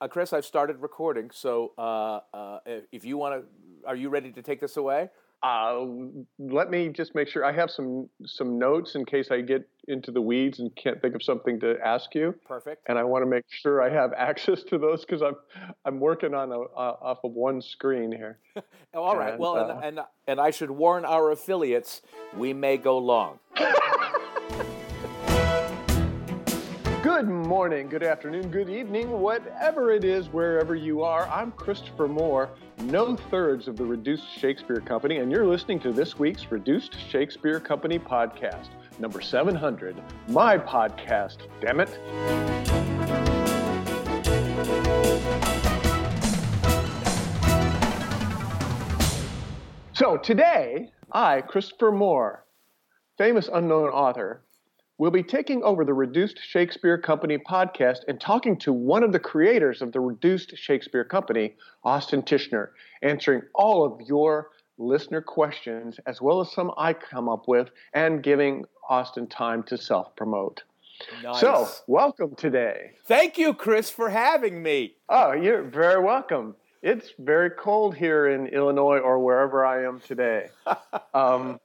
uh, Chris, I've started recording. So uh, uh, if you want to, are you ready to take this away? Uh, let me just make sure I have some some notes in case I get into the weeds and can't think of something to ask you. Perfect. And I want to make sure I have access to those because I'm I'm working on a, uh, off of one screen here. All right. And, well, uh, and, and and I should warn our affiliates, we may go long. Good morning, good afternoon, good evening, whatever it is, wherever you are. I'm Christopher Moore, no thirds of the Reduced Shakespeare Company, and you're listening to this week's Reduced Shakespeare Company podcast, number 700, my podcast, damn it. So today, I, Christopher Moore, famous unknown author, We'll be taking over the Reduced Shakespeare Company podcast and talking to one of the creators of the Reduced Shakespeare Company, Austin Tichenor, answering all of your listener questions as well as some I come up with and giving Austin time to self promote. Nice. So, welcome today. Thank you, Chris, for having me. Oh, you're very welcome. It's very cold here in Illinois or wherever I am today. Um,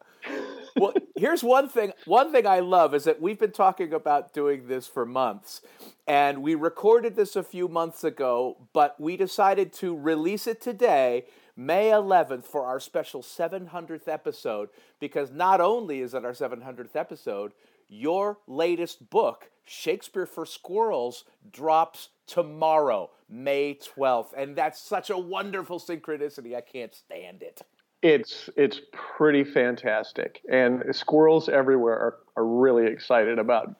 well, here's one thing. One thing I love is that we've been talking about doing this for months, and we recorded this a few months ago, but we decided to release it today, May 11th, for our special 700th episode. Because not only is it our 700th episode, your latest book, Shakespeare for Squirrels, drops tomorrow, May 12th. And that's such a wonderful synchronicity. I can't stand it. It's it's pretty fantastic, and squirrels everywhere are, are really excited about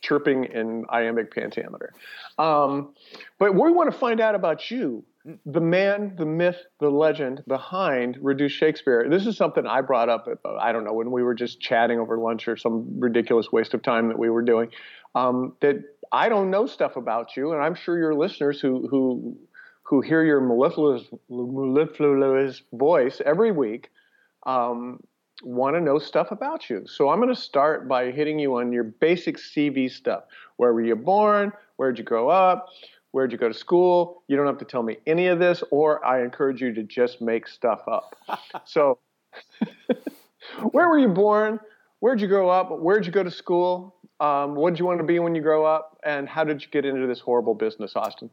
chirping in iambic pentameter. Um, but we want to find out about you, the man, the myth, the legend behind Reduced Shakespeare. This is something I brought up. At, I don't know when we were just chatting over lunch or some ridiculous waste of time that we were doing. Um, that I don't know stuff about you, and I'm sure your listeners who who who hear your mellifluous, mellifluous voice every week um, want to know stuff about you. So I'm going to start by hitting you on your basic CV stuff. Where were you born? Where'd you grow up? Where'd you go to school? You don't have to tell me any of this, or I encourage you to just make stuff up. so, where were you born? Where'd you grow up? Where'd you go to school? Um, what did you want to be when you grow up? And how did you get into this horrible business, Austin?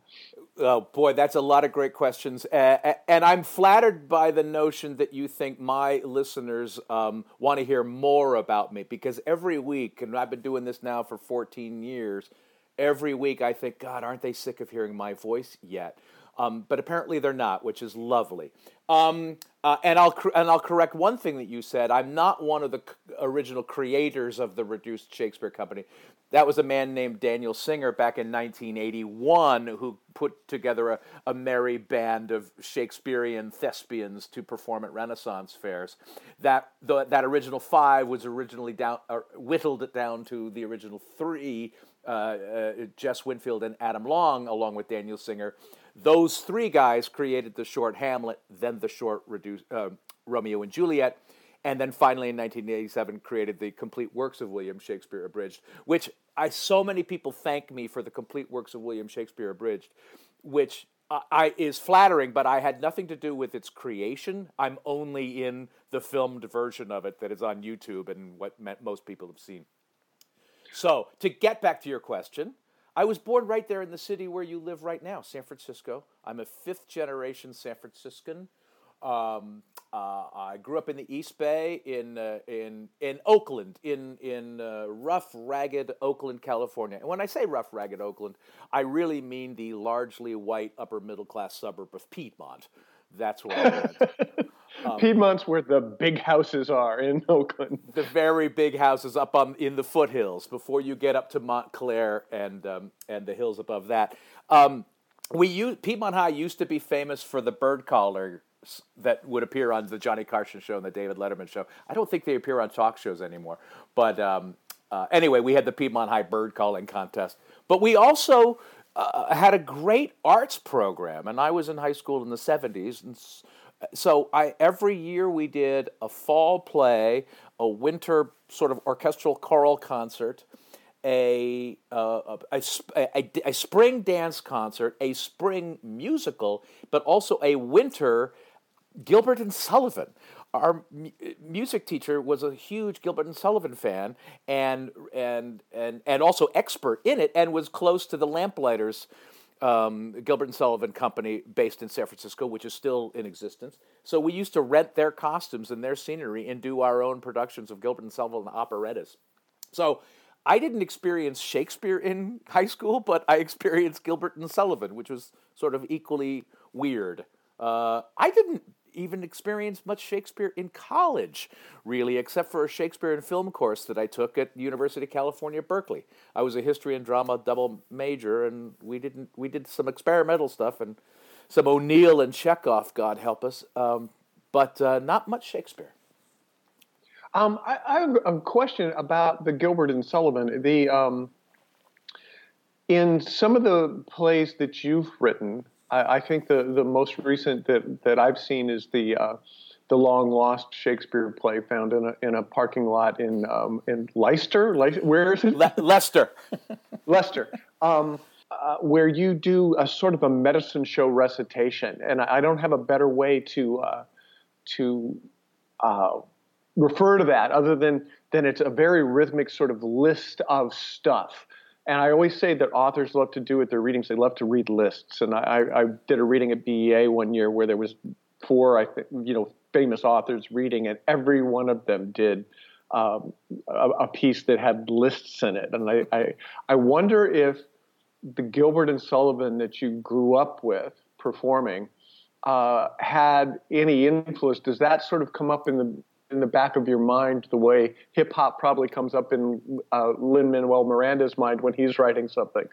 Oh boy, that's a lot of great questions, uh, and I'm flattered by the notion that you think my listeners um, want to hear more about me because every week, and I've been doing this now for 14 years. Every week, I think, God, aren't they sick of hearing my voice yet? Um, but apparently, they're not, which is lovely. Um, uh, and I'll and I'll correct one thing that you said. I'm not one of the original creators of the reduced Shakespeare Company. That was a man named Daniel Singer back in 1981 who put together a, a merry band of Shakespearean thespians to perform at Renaissance fairs. That the, that original five was originally down uh, whittled down to the original three: uh, uh, Jess Winfield and Adam Long, along with Daniel Singer. Those three guys created the short Hamlet, then the short reduced, uh, Romeo and Juliet and then finally in 1987 created the complete works of William Shakespeare abridged, which I so many people thank me for the complete works of William Shakespeare abridged, which I is flattering, but I had nothing to do with its creation. I'm only in the filmed version of it that is on YouTube and what most people have seen. So to get back to your question, I was born right there in the city where you live right now, San Francisco. I'm a fifth generation San Franciscan. Um, uh, I grew up in the East Bay in uh, in in Oakland, in in uh, rough, ragged Oakland, California. And when I say rough, ragged Oakland, I really mean the largely white upper middle class suburb of Piedmont. That's where I went. Um, Piedmont's where the big houses are in Oakland. The very big houses up on in the foothills before you get up to Montclair and um, and the hills above that. Um, we used, Piedmont High used to be famous for the bird caller that would appear on the Johnny Carson show and the David Letterman show. I don't think they appear on talk shows anymore. But um, uh, anyway, we had the Piedmont High bird calling contest. But we also uh, had a great arts program, and I was in high school in the 70s. And so I, every year we did a fall play, a winter sort of orchestral choral concert, a, uh, a, a, a, spring dance concert, a spring musical, but also a winter Gilbert and Sullivan. Our music teacher was a huge Gilbert and Sullivan fan, and and and and also expert in it, and was close to the Lamplighters um, Gilbert and Sullivan Company based in San Francisco, which is still in existence. So we used to rent their costumes and their scenery and do our own productions of Gilbert and Sullivan operettas. So I didn't experience Shakespeare in high school, but I experienced Gilbert and Sullivan, which was sort of equally weird. Uh, I didn't even experienced much Shakespeare in college, really, except for a Shakespeare and film course that I took at University of California, Berkeley. I was a history and drama double major, and we didn't we did some experimental stuff and some O'Neill and Chekhov, God help us, um, but uh, not much Shakespeare. Um, I, I, have a question about the Gilbert and Sullivan. The um, in some of the plays that you've written, I, I, think the, the most recent that, that I've seen is the uh, the long lost Shakespeare play found in a in a parking lot in um, in Leicester. Le- where is it? Le- Leicester. Leicester. Um, uh, where you do a sort of a medicine show recitation, and I don't have a better way to uh, to uh, refer to that other than than it's a very rhythmic sort of list of stuff and I always say that authors love to do with their readings. They love to read lists. And I, I did a reading at BEA one year where there was four, I think, you know, famous authors reading, and every one of them did um, a, a, piece that had lists in it. And I, I, I wonder if the Gilbert and Sullivan that you grew up with performing uh, had any influence. Does that sort of come up in the in the back of your mind the way hip hop probably comes up in uh, Lin Manuel Miranda's mind when he's writing something.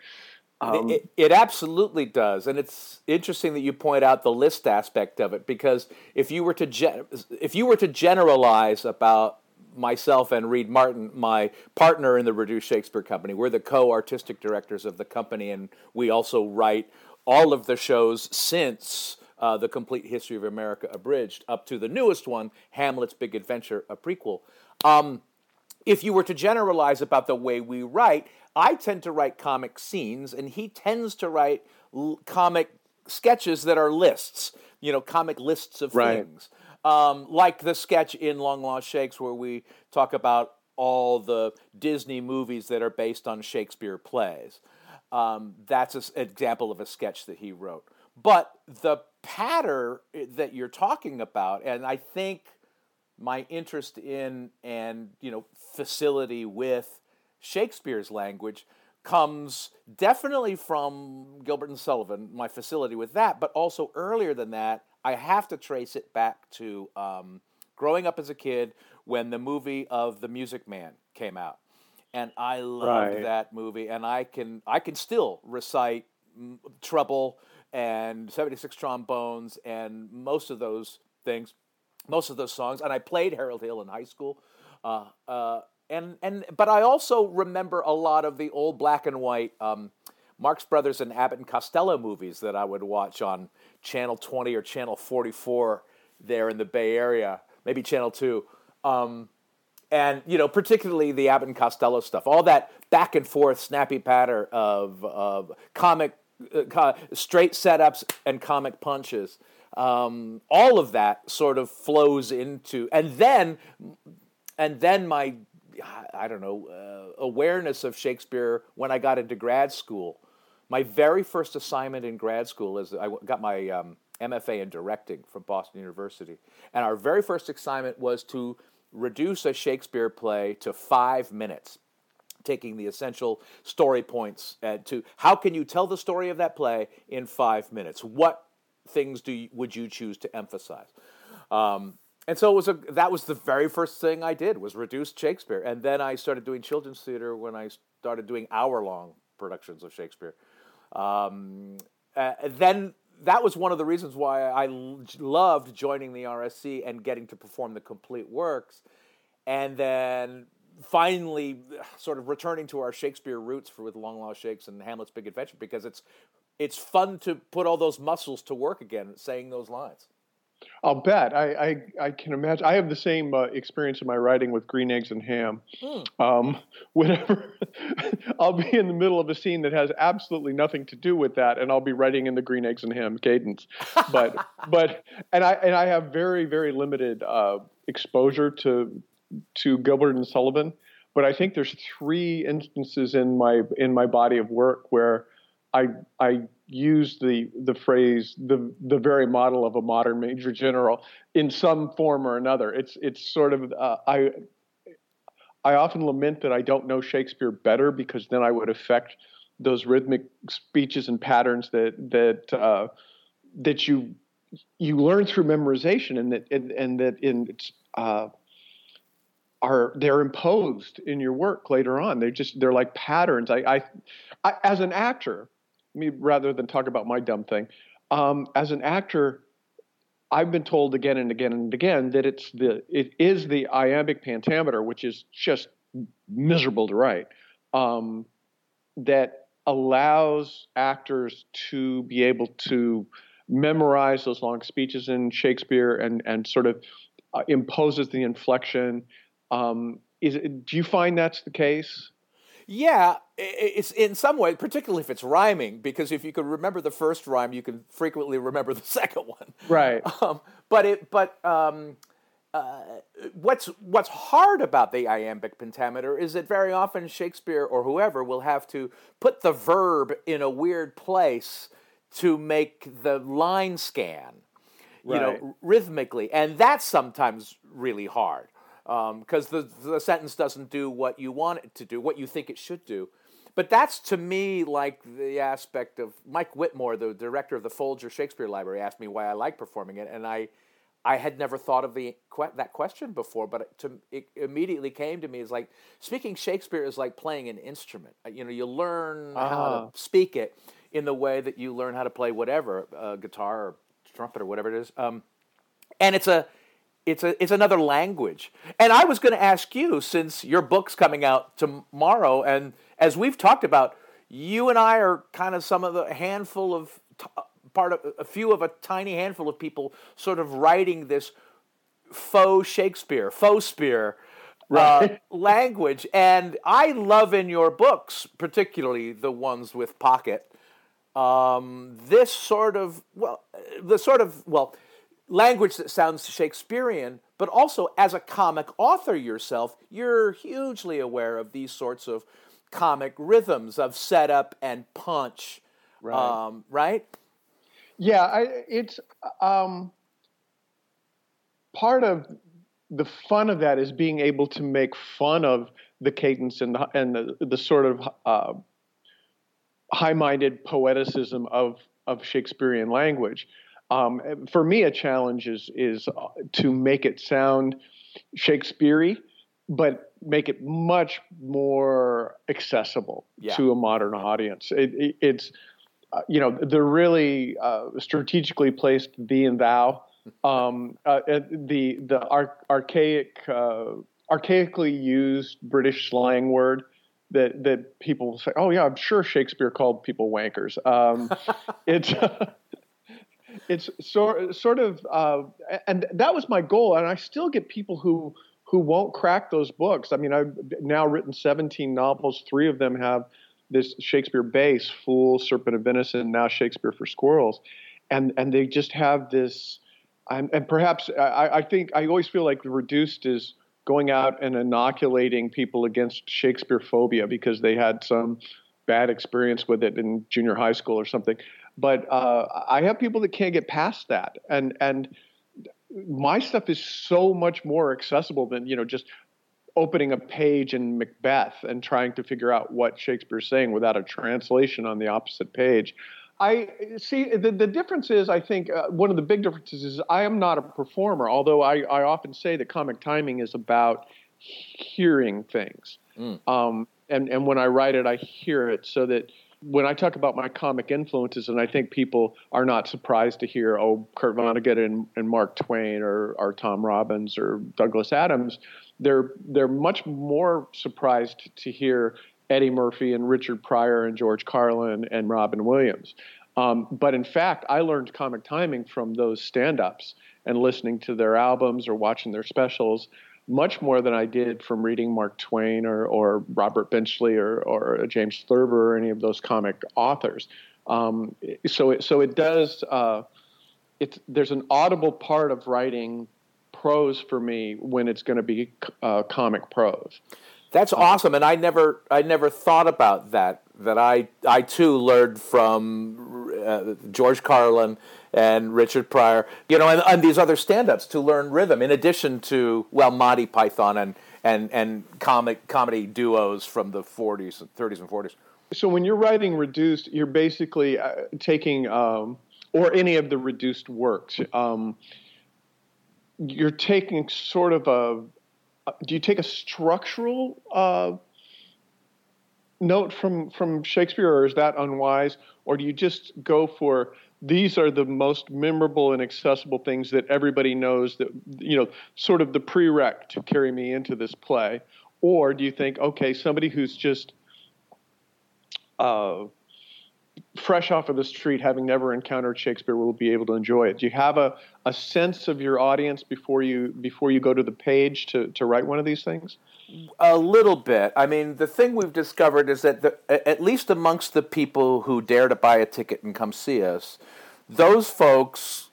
Um, it, it, absolutely does, and it's interesting that you point out the list aspect of it because if you were to gen- if you were to generalize about myself and Reed Martin, my partner in the Reduced Shakespeare Company, we're the co-artistic directors of the company, and we also write all of the shows since uh, The Complete History of America Abridged, up to the newest one, Hamlet's Big Adventure, a prequel. Um, if you were to generalize about the way we write, I tend to write comic scenes, and he tends to write l- comic sketches that are lists, you know, comic lists of right. things. Um, like the sketch in Long Lost Shakes, where we talk about all the Disney movies that are based on Shakespeare plays. Um, that's an example of a sketch that he wrote. But the patter that you're talking about, and I think my interest in and you know facility with Shakespeare's language comes definitely from Gilbert and Sullivan, my facility with that, but also earlier than that, I have to trace it back to um, growing up as a kid when the movie of The Music Man came out, and I loved right. that movie, and I can I can still recite Trouble and 76 trombones and most of those things, most of those songs. And I played Harold Hill in high school. Uh, uh, and, and, but I also remember a lot of the old black and white um, Marx Brothers and Abbott and Costello movies that I would watch on Channel 20 or Channel 44 there in the Bay Area, maybe Channel 2. Um, and you know, particularly the Abbott and Costello stuff, all that back and forth snappy patter of, of comic straight setups and comic punches. Um, all of that sort of flows into, and then, and then my, I don't know, uh, awareness of Shakespeare when I got into grad school. My very first assignment in grad school is I got my um, MFA in directing from Boston University, and our very first assignment was to reduce a Shakespeare play to five minutes taking the essential story points to how can you tell the story of that play in five minutes? What things do you, would you choose to emphasize? Um, and so it was a, that was the very first thing I did was reduce Shakespeare, and then I started doing children's theater when I started doing hour long productions of Shakespeare. Um, uh, then that was one of the reasons why I loved joining the RSC and getting to perform the complete works. And then finally sort of returning to our Shakespeare roots for with Long Lost Shakes and Hamlet's Big Adventure because it's it's fun to put all those muscles to work again saying those lines. I'll bet. I, I, I can imagine. I have the same uh, experience in my writing with Green Eggs and Ham. Mm. Um, whenever I'll be in the middle of a scene that has absolutely nothing to do with that, and I'll be writing in the Green Eggs and Ham cadence. But but and I and I have very very limited uh, exposure to to Gilbert and Sullivan. But I think there's three instances in my in my body of work where I I use the the phrase the the very model of a modern major general in some form or another. It's it's sort of uh, I I often lament that I don't know Shakespeare better because then I would affect those rhythmic speeches and patterns that that uh, that you you learn through memorization and that and, and that in uh, are they're imposed in your work later on. They just they're like patterns. I, I, I as an actor, me rather than talk about my dumb thing. Um, as an actor, I've been told again and again and again that it's the it is the iambic pentameter, which is just miserable to write, um, that allows actors to be able to memorize those long speeches in Shakespeare and and sort of uh, imposes the inflection. Um, is it, do you find that's the case? Yeah, it's in some way, particularly if it's rhyming, because if you can remember the first rhyme, you can frequently remember the second one. Right. Um, but it, but um, uh, what's what's hard about the iambic pentameter is that very often Shakespeare or whoever will have to put the verb in a weird place to make the line scan, you right. know, rhythmically, and that's sometimes really hard because um, the, the sentence doesn't do what you want it to do, what you think it should do. But that's to me like the aspect of Mike Witmore, the director of the Folger Shakespeare Library, asked me why I like performing it, and I, I had never thought of the that question before, but to, it immediately came to me as like speaking Shakespeare is like playing an instrument. Uh, you know, you learn uh-huh. how to ah. speak it in the way that you learn how to play whatever uh, guitar or trumpet or whatever it is, um, and it's a it's a it's another language. And I was going to ask you since your book's coming out tomorrow, and as we've talked about, you and I are kind of some of the handful of part of a few of a tiny handful of people sort of writing this faux Shakespeare, faux spear. Uh, right. Uh, language, and I love in your books, particularly the ones with pocket, um, this sort of well, the sort of well, language that sounds Shakespearean, but also as a comic author yourself, you're hugely aware of these sorts of comic rhythms of setup and punch, right? Um, right? Yeah, I, it's um, part of the fun of that is being able to make fun of the cadence and the, and the, the sort of uh, high-minded poeticism of of Shakespearean language. Um, for me, a challenge is is uh, to make it sound Shakespeare but make it much more accessible yeah. to a modern audience. It, it, it's uh, you know they're really uh, strategically placed thee and thou. Um, uh, the the ar- archaic uh, archaically used British slang word that that people say, oh yeah, I'm sure Shakespeare called people wankers. Um, it's it's sort sort of, uh, and that was my goal. And I still get people who who won't crack those books. I mean, I've now written 17 novels. Three of them have this Shakespeare base: Fool, Serpent of Venice, and now Shakespeare for Squirrels. And and they just have this. And, and perhaps I, I think I always feel like reduced is going out and inoculating people against Shakespeare phobia because they had some bad experience with it in junior high school or something. But uh, I have people that can't get past that, and and my stuff is so much more accessible than you know just opening a page in Macbeth and trying to figure out what Shakespeare's saying without a translation on the opposite page. I see the, the difference is I think uh, one of the big differences is I am not a performer, although I, I often say that comic timing is about hearing things. Mm. Um, and, and when I write it, I hear it so that when I talk about my comic influences, and I think people are not surprised to hear, oh, Kurt Vonnegut and, and Mark Twain or, or Tom Robbins or Douglas Adams, they're they're much more surprised to hear Eddie Murphy and Richard Pryor and George Carlin and Robin Williams. Um, but in fact, I learned comic timing from those stand ups and listening to their albums or watching their specials much more than I did from reading Mark Twain or, or Robert Benchley or, or James Thurber or any of those comic authors. Um, so, it, so it does. Uh, it's there's an audible part of writing prose for me when it's going to be uh, comic prose. That's awesome, and I never I never thought about that. That I I too learned from uh, George Carlin and Richard Pryor, you know, and, and these other stand-ups to learn rhythm. In addition to well, Monty Python and and and comic comedy duos from the 40s, 30s, and 40s. So when you're writing reduced, you're basically uh, taking um, or any of the reduced works. Um, you're taking sort of a do you take a structural uh, note from from Shakespeare, or is that unwise? Or do you just go for these are the most memorable and accessible things that everybody knows that you know, sort of the prereq to carry me into this play? Or do you think, okay, somebody who's just uh, fresh off of the street, having never encountered Shakespeare, will be able to enjoy it. Do you have a, a sense of your audience before you before you go to the page to, to write one of these things? A little bit. I mean, the thing we've discovered is that the, at least amongst the people who dare to buy a ticket and come see us, those folks,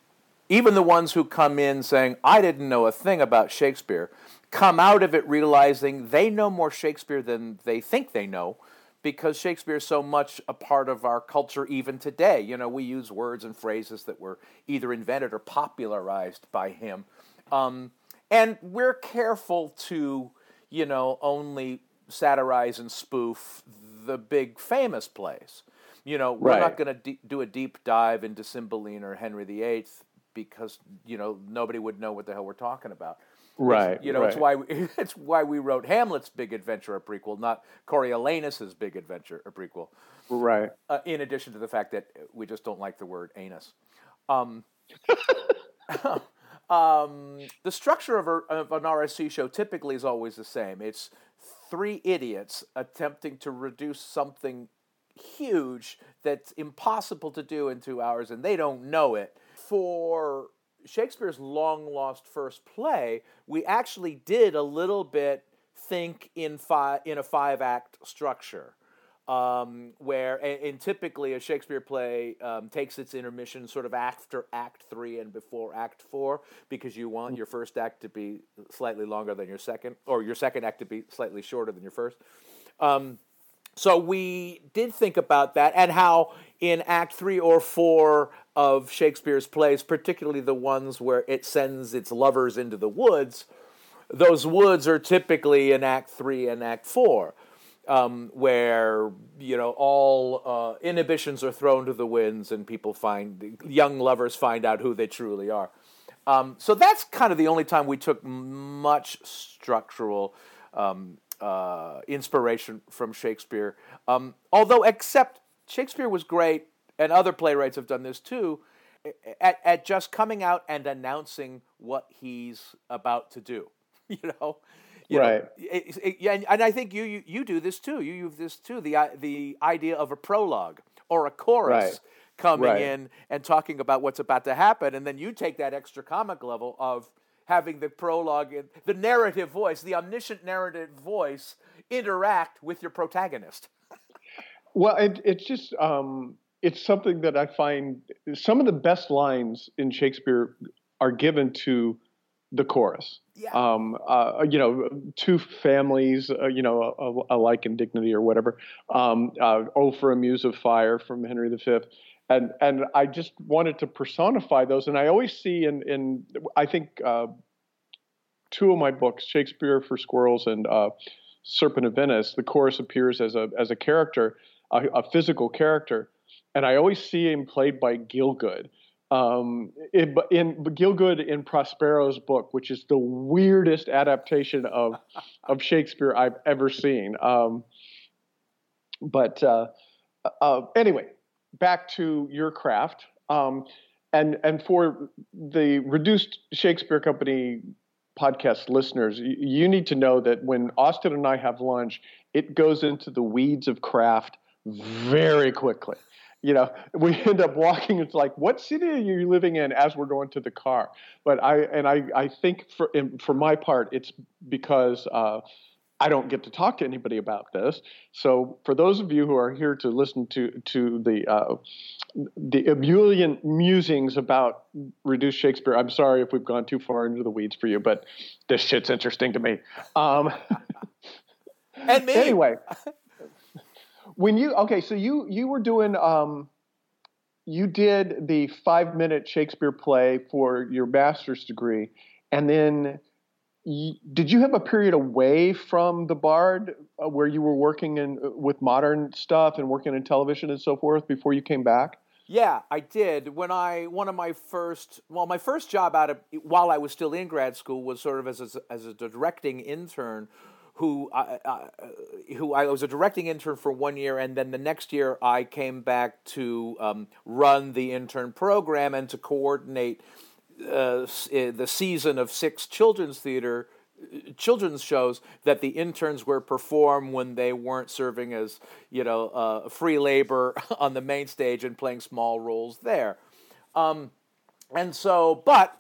even the ones who come in saying, "I didn't know a thing about Shakespeare," come out of it realizing they know more Shakespeare than they think they know because Shakespeare is so much a part of our culture even today. You know, we use words and phrases that were either invented or popularized by him. Um, and we're careful to, you know, only satirize and spoof the big famous plays. You know, we're right. not going to de- do a deep dive into Cymbeline or Henry VIII because, you know, nobody would know what the hell we're talking about. Right. It's, you know, right. it's why we, it's why we wrote Hamlet's Big Adventure a prequel, not Coriolanus's Big Adventure a prequel. Right. Uh, in addition to the fact that we just don't like the word anus. Um, um, the structure of, a, of an RSC show typically is always the same. It's three idiots attempting to reduce something huge that's impossible to do in two hours, and they don't know it. For Shakespeare's long lost first play, we actually did a little bit think in five in a five act structure. Um, where and, typically a Shakespeare play um, takes its intermission sort of after Act Three and before Act Four because you want your first act to be slightly longer than your second, or your second act to be slightly shorter than your first. Um, so we did think about that and how in Act Three or Four of Shakespeare's plays, particularly the ones where it sends its lovers into the woods, those woods are typically in Act Three and Act Four. Um, where you know all uh, inhibitions are thrown to the winds and people find young lovers find out who they truly are. Um, so that's kind of the only time we took much structural um, uh, inspiration from Shakespeare. Um, although, except Shakespeare was great, and other playwrights have done this too, at, at just coming out and announcing what he's about to do. You know, you right? Know, it, it, and, and I think you, you you do this too. You use this too. The the idea of a prologue or a chorus. Right. Coming right. in and talking about what's about to happen, and then you take that extra comic level of having the prologue, the narrative voice, the omniscient narrative voice interact with your protagonist. well, it, it's just um, it's something that I find some of the best lines in Shakespeare are given to the chorus. Yeah. Um, uh, you know, two families, uh, you know, alike in dignity or whatever. Um, uh, oh, for a muse of fire from Henry V. And, and I just wanted to personify those. And I always see in, in I think, uh, two of my books, Shakespeare for Squirrels and uh, Serpent of Venice, the chorus appears as a, as a character, a, a physical character and I always see him played by Gielgud. Um, in, in Gielgud in Prospero's book, which is the weirdest adaptation of of Shakespeare I've ever seen. Um, but uh, uh, anyway, back to your craft, um, and and for the reduced Shakespeare Company podcast listeners, you, you need to know that when Austin and I have lunch, it goes into the weeds of craft very quickly you know, we end up walking. It's like, what city are you living in as we're going to the car? But I and I I think for for my part, it's because. Uh, I don't get to talk to anybody about this. So for those of you who are here to listen to to the uh, the ebullient musings about reduced Shakespeare, I'm sorry if we've gone too far into the weeds for you, but this shit's interesting to me. Um, and me. Anyway, when you okay, so you you were doing um, you did the five minute Shakespeare play for your master's degree, and then you, did you have a period away from the Bard uh, where you were working in uh, with modern stuff and working in television and so forth before you came back? Yeah, I did. When I one of my first well, my first job out of while I was still in grad school was sort of as a, as a directing intern. Who I, uh, who I was a directing intern for one year, and then the next year I came back to um, run the intern program and to coordinate uh, eh, the season of six children's theater children's shows that the interns were perform when they weren't serving as you know uh, free labor on the main stage and playing small roles there. Um, and so but uh,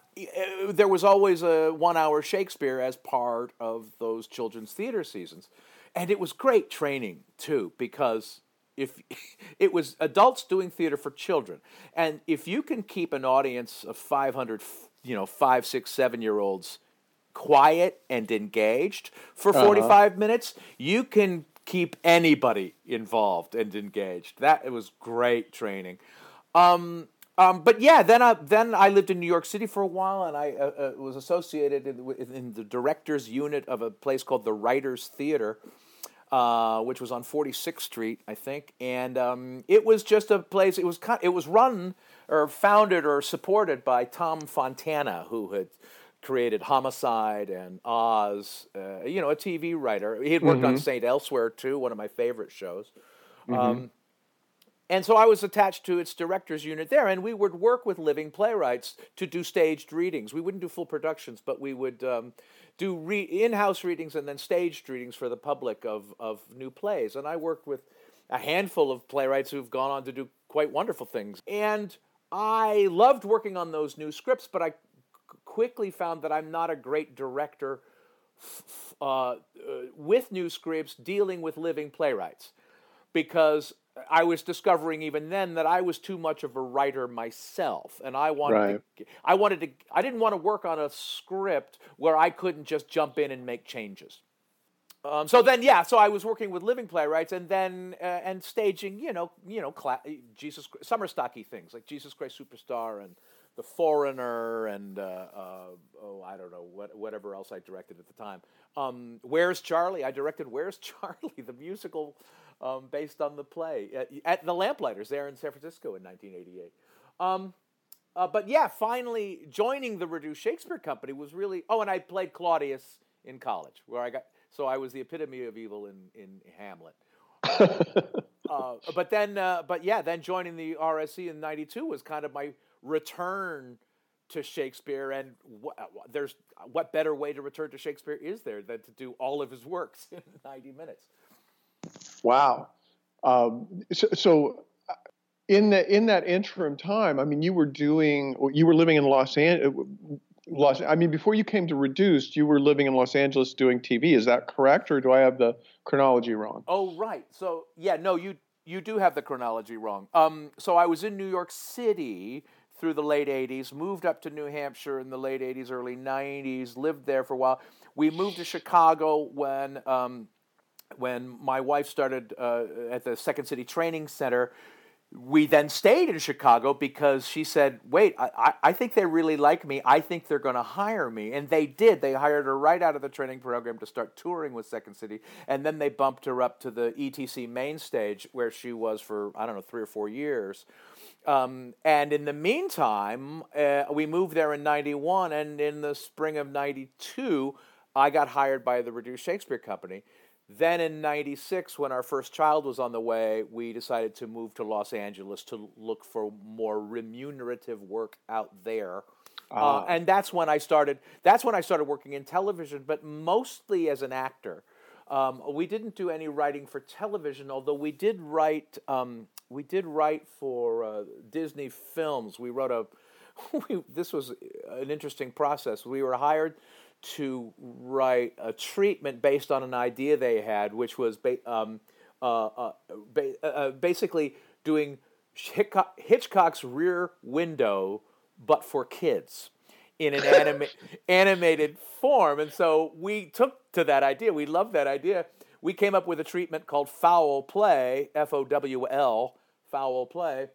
there was always a one hour shakespeare as part of those children's theater seasons and it was great training too because if it was adults doing theater for children and if you can keep an audience of 500 you know five six seven year olds quiet and engaged for uh-huh. 45 uh-huh. minutes you can keep anybody involved and engaged that it was great training um, um, but yeah, then I then I lived in New York City for a while, and I uh, uh, was associated in, in, the directors unit of a place called the Writers Theater, uh, which was on 46th Street, I think, and um, it was just a place. It was it was run or founded or supported by Tom Fontana, who had created Homicide and Oz. Uh, you know, a TV writer. He had worked mm-hmm. on Saint Elsewhere too, one of my favorite shows. Mm-hmm. Um, and so I was attached to its directors unit there, and we would work with living playwrights to do staged readings. We wouldn't do full productions, but we would um, do re- in-house readings and then staged readings for the public of of new plays. And I worked with a handful of playwrights who've gone on to do quite wonderful things. And I loved working on those new scripts, but I quickly found that I'm not a great director uh, uh, with new scripts dealing with living playwrights because I was discovering even then that I was too much of a writer myself, and I wanted right. to, I wanted to I didn't want to work on a script where I couldn't just jump in and make changes. Um, so then, yeah, so I was working with living playwrights, and then uh, and staging, you know, you know, cla- Jesus summer stocky things like Jesus Christ Superstar and The Foreigner, and uh, uh, oh, I don't know what, whatever else I directed at the time. Um, Where's Charlie? I directed Where's Charlie, the musical um, based on the play at, at, the Lamplighters there in San Francisco in 1988. Um, uh, but yeah, finally joining the Reduced Shakespeare Company was really. Oh, and I played Claudius in college, where I got. So I was the epitome of evil in in Hamlet. uh, but then, uh, but yeah, then joining the RSC in '92 was kind of my return to Shakespeare. And wh- there's what better way to return to Shakespeare is there than to do all of his works in 90 minutes? Wow. Um, so, so, uh, in the in that interim time, I mean, you were doing, you were living in Los Angeles. Los, I mean, before you came to Reduced, you were living in Los Angeles doing TV. Is that correct, or do I have the chronology wrong? Oh, right. So, yeah, no, you you do have the chronology wrong. Um, so I was in New York City through the late '80s, moved up to New Hampshire in the late '80s, early '90s, lived there for a while. We moved to Chicago when um, when my wife started uh, at the Second City Training Center, we then stayed in Chicago because she said, Wait, I, I think they really like me. I think they're going to hire me. And they did. They hired her right out of the training program to start touring with Second City. And then they bumped her up to the ETC main stage where she was for, I don't know, three or four years. Um, and in the meantime, uh, we moved there in 91. And in the spring of 92, I got hired by the Reduced Shakespeare Company then in 96, when our first child was on the way, we decided to move to Los Angeles to look for more remunerative work out there. Uh, uh, and that's when I started. That's when I started working in television, but mostly as an actor. Um, we didn't do any writing for television, although we did write um, we did write for uh, Disney Films. We wrote a. We, this was an interesting process. We were hired to write a treatment based on an idea they had, which was ba- um, uh, uh, ba- uh, uh, basically doing Hitchcock, Hitchcock's Rear Window, but for kids in an anima- animated form. And so we took to that idea. We loved that idea. We came up with a treatment called Fowl Play, F O W L, Fowl Play,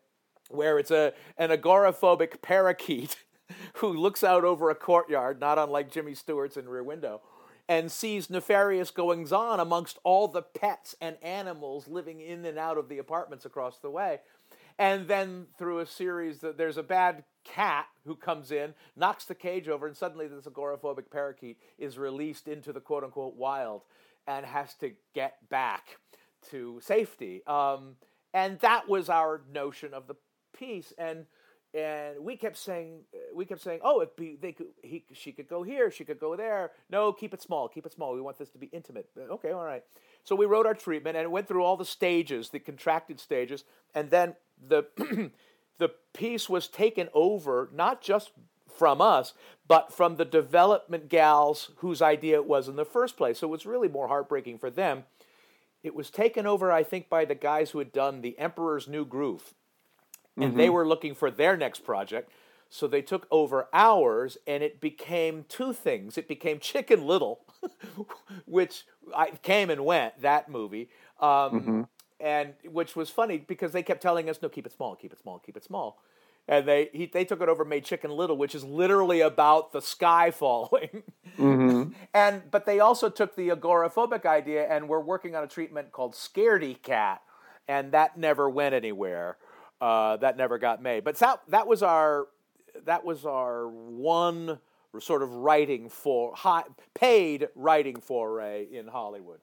where it's a an agoraphobic parakeet who looks out over a courtyard, not unlike Jimmy Stewart's in Rear Window, and sees nefarious goings on amongst all the pets and animals living in and out of the apartments across the way. And then through a series, that there's a bad cat who comes in, knocks the cage over, and suddenly this agoraphobic parakeet is released into the quote unquote wild and has to get back to safety. Um, and that was our notion of the piece. And and we kept saying we kept saying oh it be they could he she could go here she could go there. No keep it small keep it small. We want this to be intimate. Uh, okay all right. So we wrote our treatment and it went through all the stages the contracted stages. And then the the piece was taken over not just from us but from the development gals whose idea it was in the first place. So it was really more heartbreaking for them it was taken over i think by the guys who had done the emperor's new groove and mm-hmm. they were looking for their next project. So they took over ours, and it became two things. It became Chicken Little, which I came and went that movie, um, mm-hmm. and which was funny because they kept telling us, "No, keep it small, keep it small, keep it small." And they he, they took it over, made Chicken Little, which is literally about the sky falling. Mm-hmm. and but they also took the agoraphobic idea, and we're working on a treatment called Scaredy Cat, and that never went anywhere uh, that never got made. But that that was our that was our one sort of writing for high, paid writing foray in Hollywood.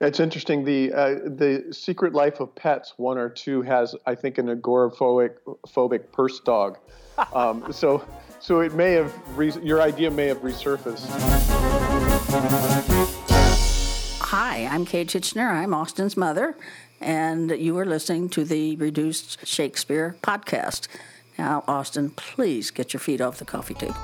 It's interesting. The uh, the Secret Life of Pets one or two has, I think, an agoraphobic phobic purse dog. Um, so so it may have re- your idea may have resurfaced. Hi, I'm Kate Tichenor. I'm Austin's mother and you are listening to the Reduced Shakespeare podcast. Now, Austin, please get your feet off the coffee table.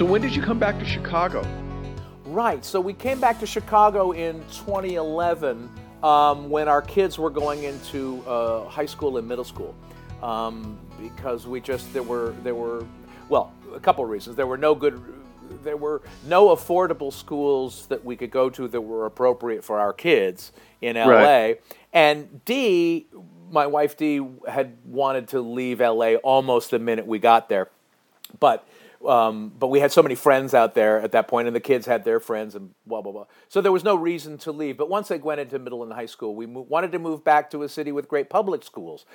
So, when did you come back to Chicago? Right. So, we came back to Chicago in 2011 um, when our kids were going into uh, high school and middle school. Um, because we just there were there were well, a couple of reasons. There were no good, there were no affordable schools that we could go to that were appropriate for our kids in LA. Right. And Dee, my wife Dee, had wanted to leave LA almost the minute we got there, but. Um, but we had so many friends out there at that point, and the kids had their friends, and blah blah blah. So there was no reason to leave. But once they went into middle and high school, we mo- wanted to move back to a city with great public schools.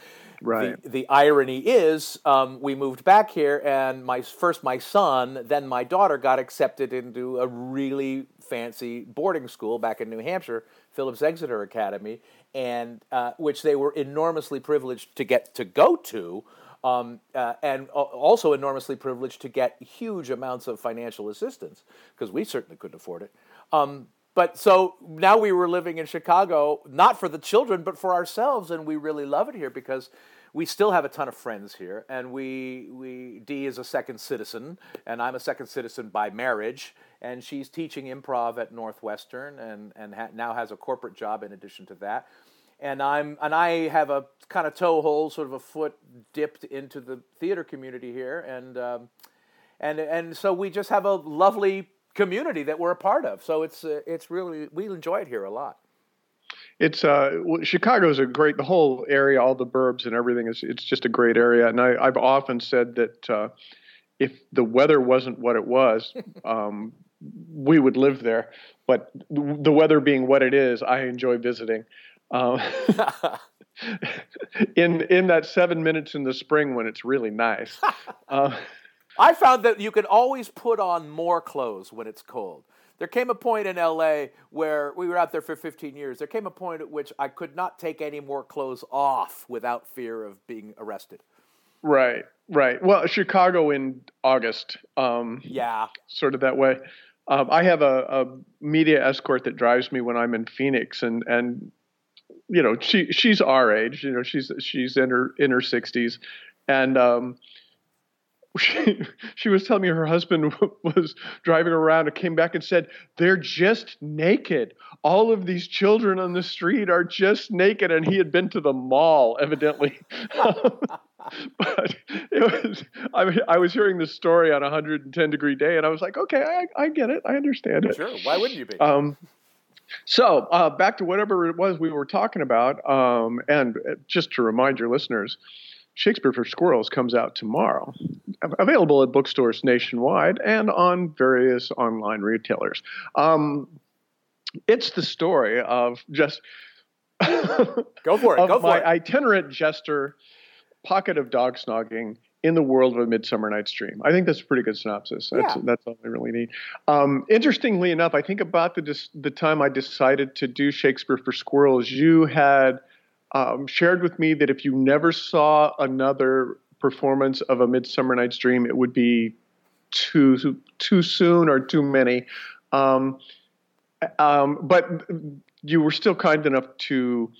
Right. The, the irony is, um, we moved back here, and my first my son, then my daughter got accepted into a really fancy boarding school back in New Hampshire, Phillips Exeter Academy, and uh, which they were enormously privileged to get to go to. Um, uh, and also enormously privileged to get huge amounts of financial assistance because we certainly couldn't afford it. Um, but so now we were living in Chicago, not for the children, but for ourselves, and we really love it here because we still have a ton of friends here, and we we Dee is a second citizen, and I'm a second citizen by marriage, and she's teaching improv at Northwestern, and and ha- now has a corporate job in addition to that, and I'm and I have a kind of toe hole, sort of a foot dipped into the theater community here, and um, and and so we just have a lovely community that we're a part of. So it's uh, it's really we enjoy it here a lot. It's uh, Chicago is a great the whole area, all the burbs and everything is it's just a great area. And I, have often said that uh, if the weather wasn't what it was, um, we would live there. But the weather being what it is, I enjoy visiting. Um, in in that seven minutes in the spring when it's really nice. Uh, I found that you can always put on more clothes when it's cold. There came a point in LA where we were out there for 15 years. There came a point at which I could not take any more clothes off without fear of being arrested. Right, right. Well, Chicago in August. Um, yeah. Sort of that way. um, I have a, a, media escort that drives me when I'm in Phoenix, and and you know she she's our age, you know she's she's in her in her 60s, and um, she, she was telling me her husband was driving around and came back and said they're just naked. All of these children on the street are just naked. And he had been to the mall evidently. But it was I, I was hearing this story on a 110 degree day and i was like okay i, I get it. I understand it. Sure. Why wouldn't you be? Um, so uh, back to whatever it was we were talking about um, and just to remind your listeners Shakespeare for Squirrels comes out tomorrow, available at bookstores nationwide and on various online retailers. Um, it's the story of just go for it. Go for my it. itinerant jester, pocket of dog snogging in the world of a Midsummer Night's Dream. I think that's a pretty good synopsis. That's yeah. that's all I really need. Um, interestingly enough, I think about the the time I decided to do Shakespeare for Squirrels, you had um, shared with me that if you never saw another performance of A Midsummer Night's Dream, it would be too too soon or too many. Um, um, but you were still kind enough to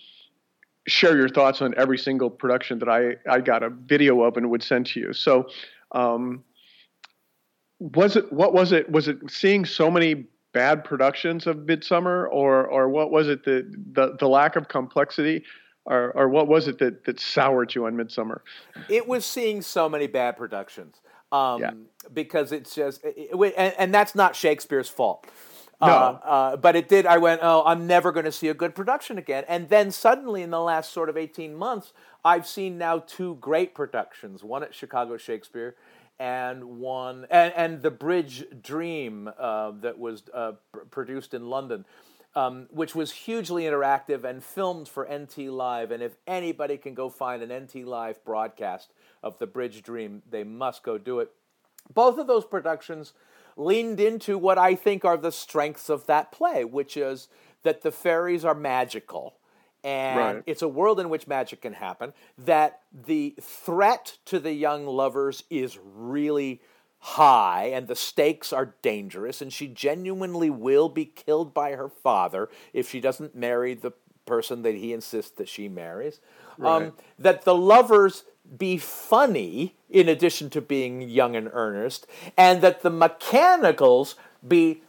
share your thoughts on every single production that I, I got a video of and would send to you. So, um, was it what was it? Was it seeing so many bad productions of Midsummer, or or what was it the the, the lack of complexity? or, or what was it that, that soured you on Midsummer? It was seeing so many bad productions. Um, yeah. Because it's just, it, it, and, and, that's not Shakespeare's fault. No. Uh, uh, but it did. I went, oh, I'm never going to see a good production again. And then suddenly, in the last sort of 18 months, I've seen now two great productions one at Chicago Shakespeare and one, and, and The Bridge Dream uh, that was uh, pr- produced in London um, which was hugely interactive and filmed for NT Live. And if anybody can go find an NT Live broadcast of The Bridge Dream, they must go do it. Both of those productions leaned into what I think are the strengths of that play, which is that the fairies are magical and right. it's a world in which magic can happen, that the threat to the young lovers is really high and the stakes are dangerous, and she genuinely will be killed by her father if she doesn't marry the person that he insists that she marries. Right. Um, that the lovers be funny in addition to being young and earnest, and that the mechanicals be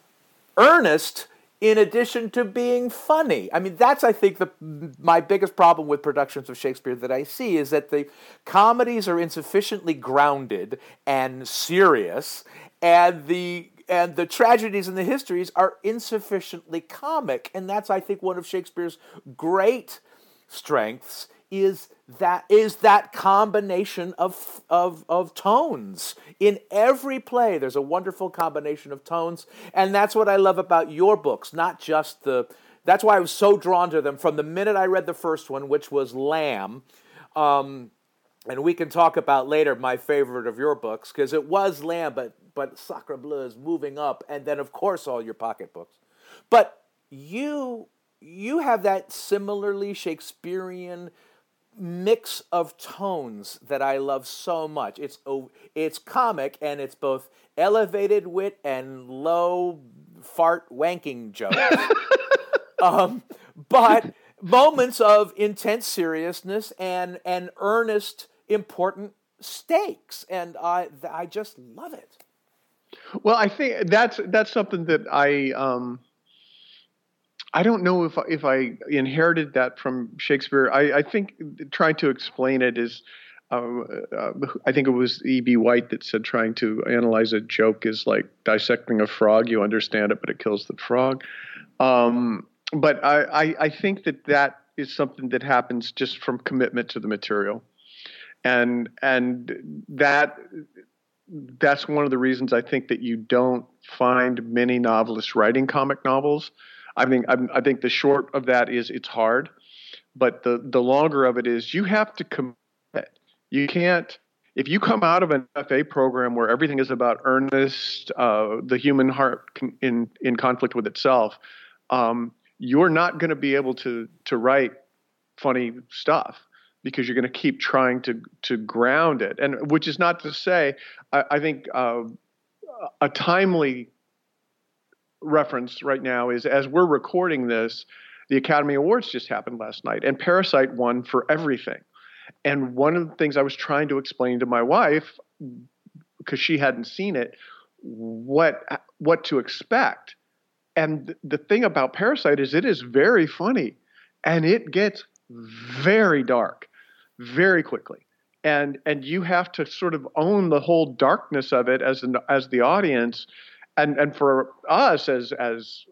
earnest in addition to being funny. I mean, that's I think the my biggest problem with productions of Shakespeare that I see is that the comedies are insufficiently grounded and serious, and the and the tragedies and the histories are insufficiently comic, and that's I think one of Shakespeare's great strengths is that is that combination of, of, of tones. In every play, there's a wonderful combination of tones, and that's what I love about your books, not just the. That's why I was so drawn to them from the minute I read the first one, which was Lamb. Um, and we can talk about later my favorite of your books, because it was Lamb, but, but Sacre Bleu is moving up, and then, of course, all your pocketbooks. But you you have that similarly Shakespearean mix of tones that I love so much. It's it's comic and it's both elevated wit and low fart wanking jokes. um, but moments of intense seriousness and and earnest important stakes and I I just love it. Well, I think that's that's something that I um I don't know if if I inherited that from Shakespeare. I, I think trying to explain it is. Uh, uh, I think it was E.B. White that said trying to analyze a joke is like dissecting a frog. You understand it, but it kills the frog. Um, but I, I, I think that that is something that happens just from commitment to the material, and and that that's one of the reasons I think that you don't find many novelists writing comic novels I mean, I think the short of that is it's hard, but the the longer of it is you have to commit. You can't if you come out of an FA program where everything is about earnest, uh, the human heart in in conflict with itself, um, you're not going to be able to to write funny stuff because you're going to keep trying to to ground it. And which is not to say, I, I think uh, a timely reference right now is as we're recording this, the Academy Awards just happened last night, and Parasite won for everything. And one of the things I was trying to explain to my wife, because she hadn't seen it, what what to expect. And the thing about Parasite is it is very funny, and it gets very dark very quickly. And and you have to sort of own the whole darkness of it as an as the audience, and and for us as as